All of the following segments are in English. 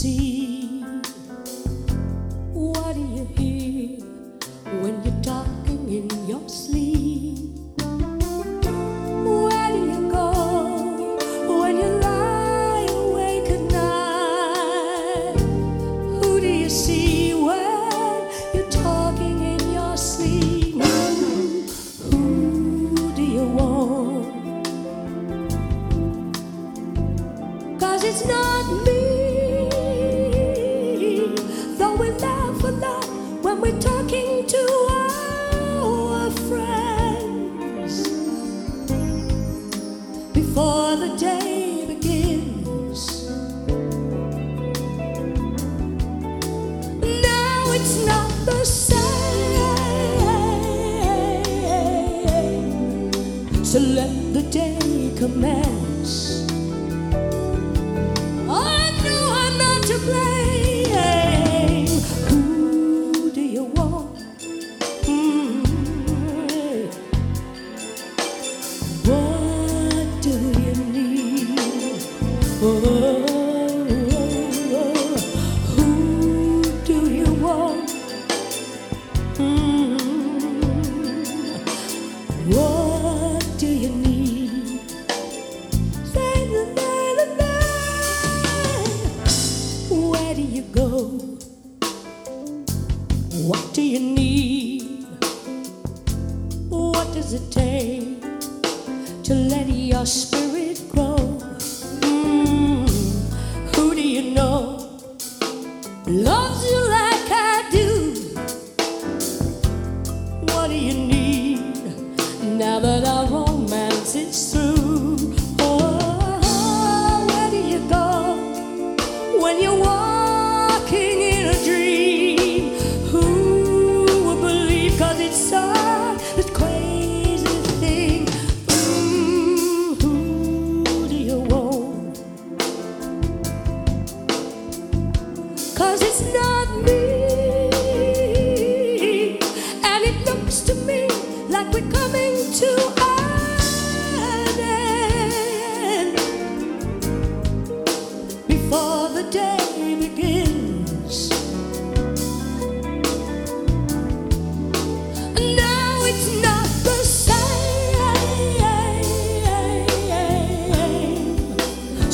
see? What do you hear when you're talking in your sleep? Where do you go when you lie awake at night? Who do you see when you're talking in your sleep? Who do you it's not me. Oh.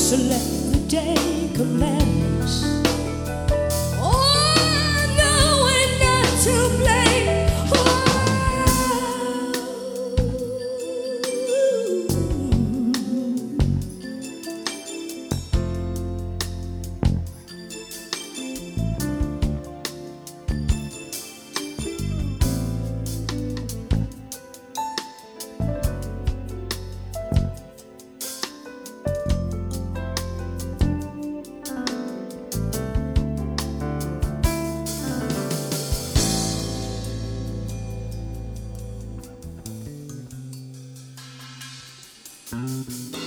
So let the day command. Mm-hmm.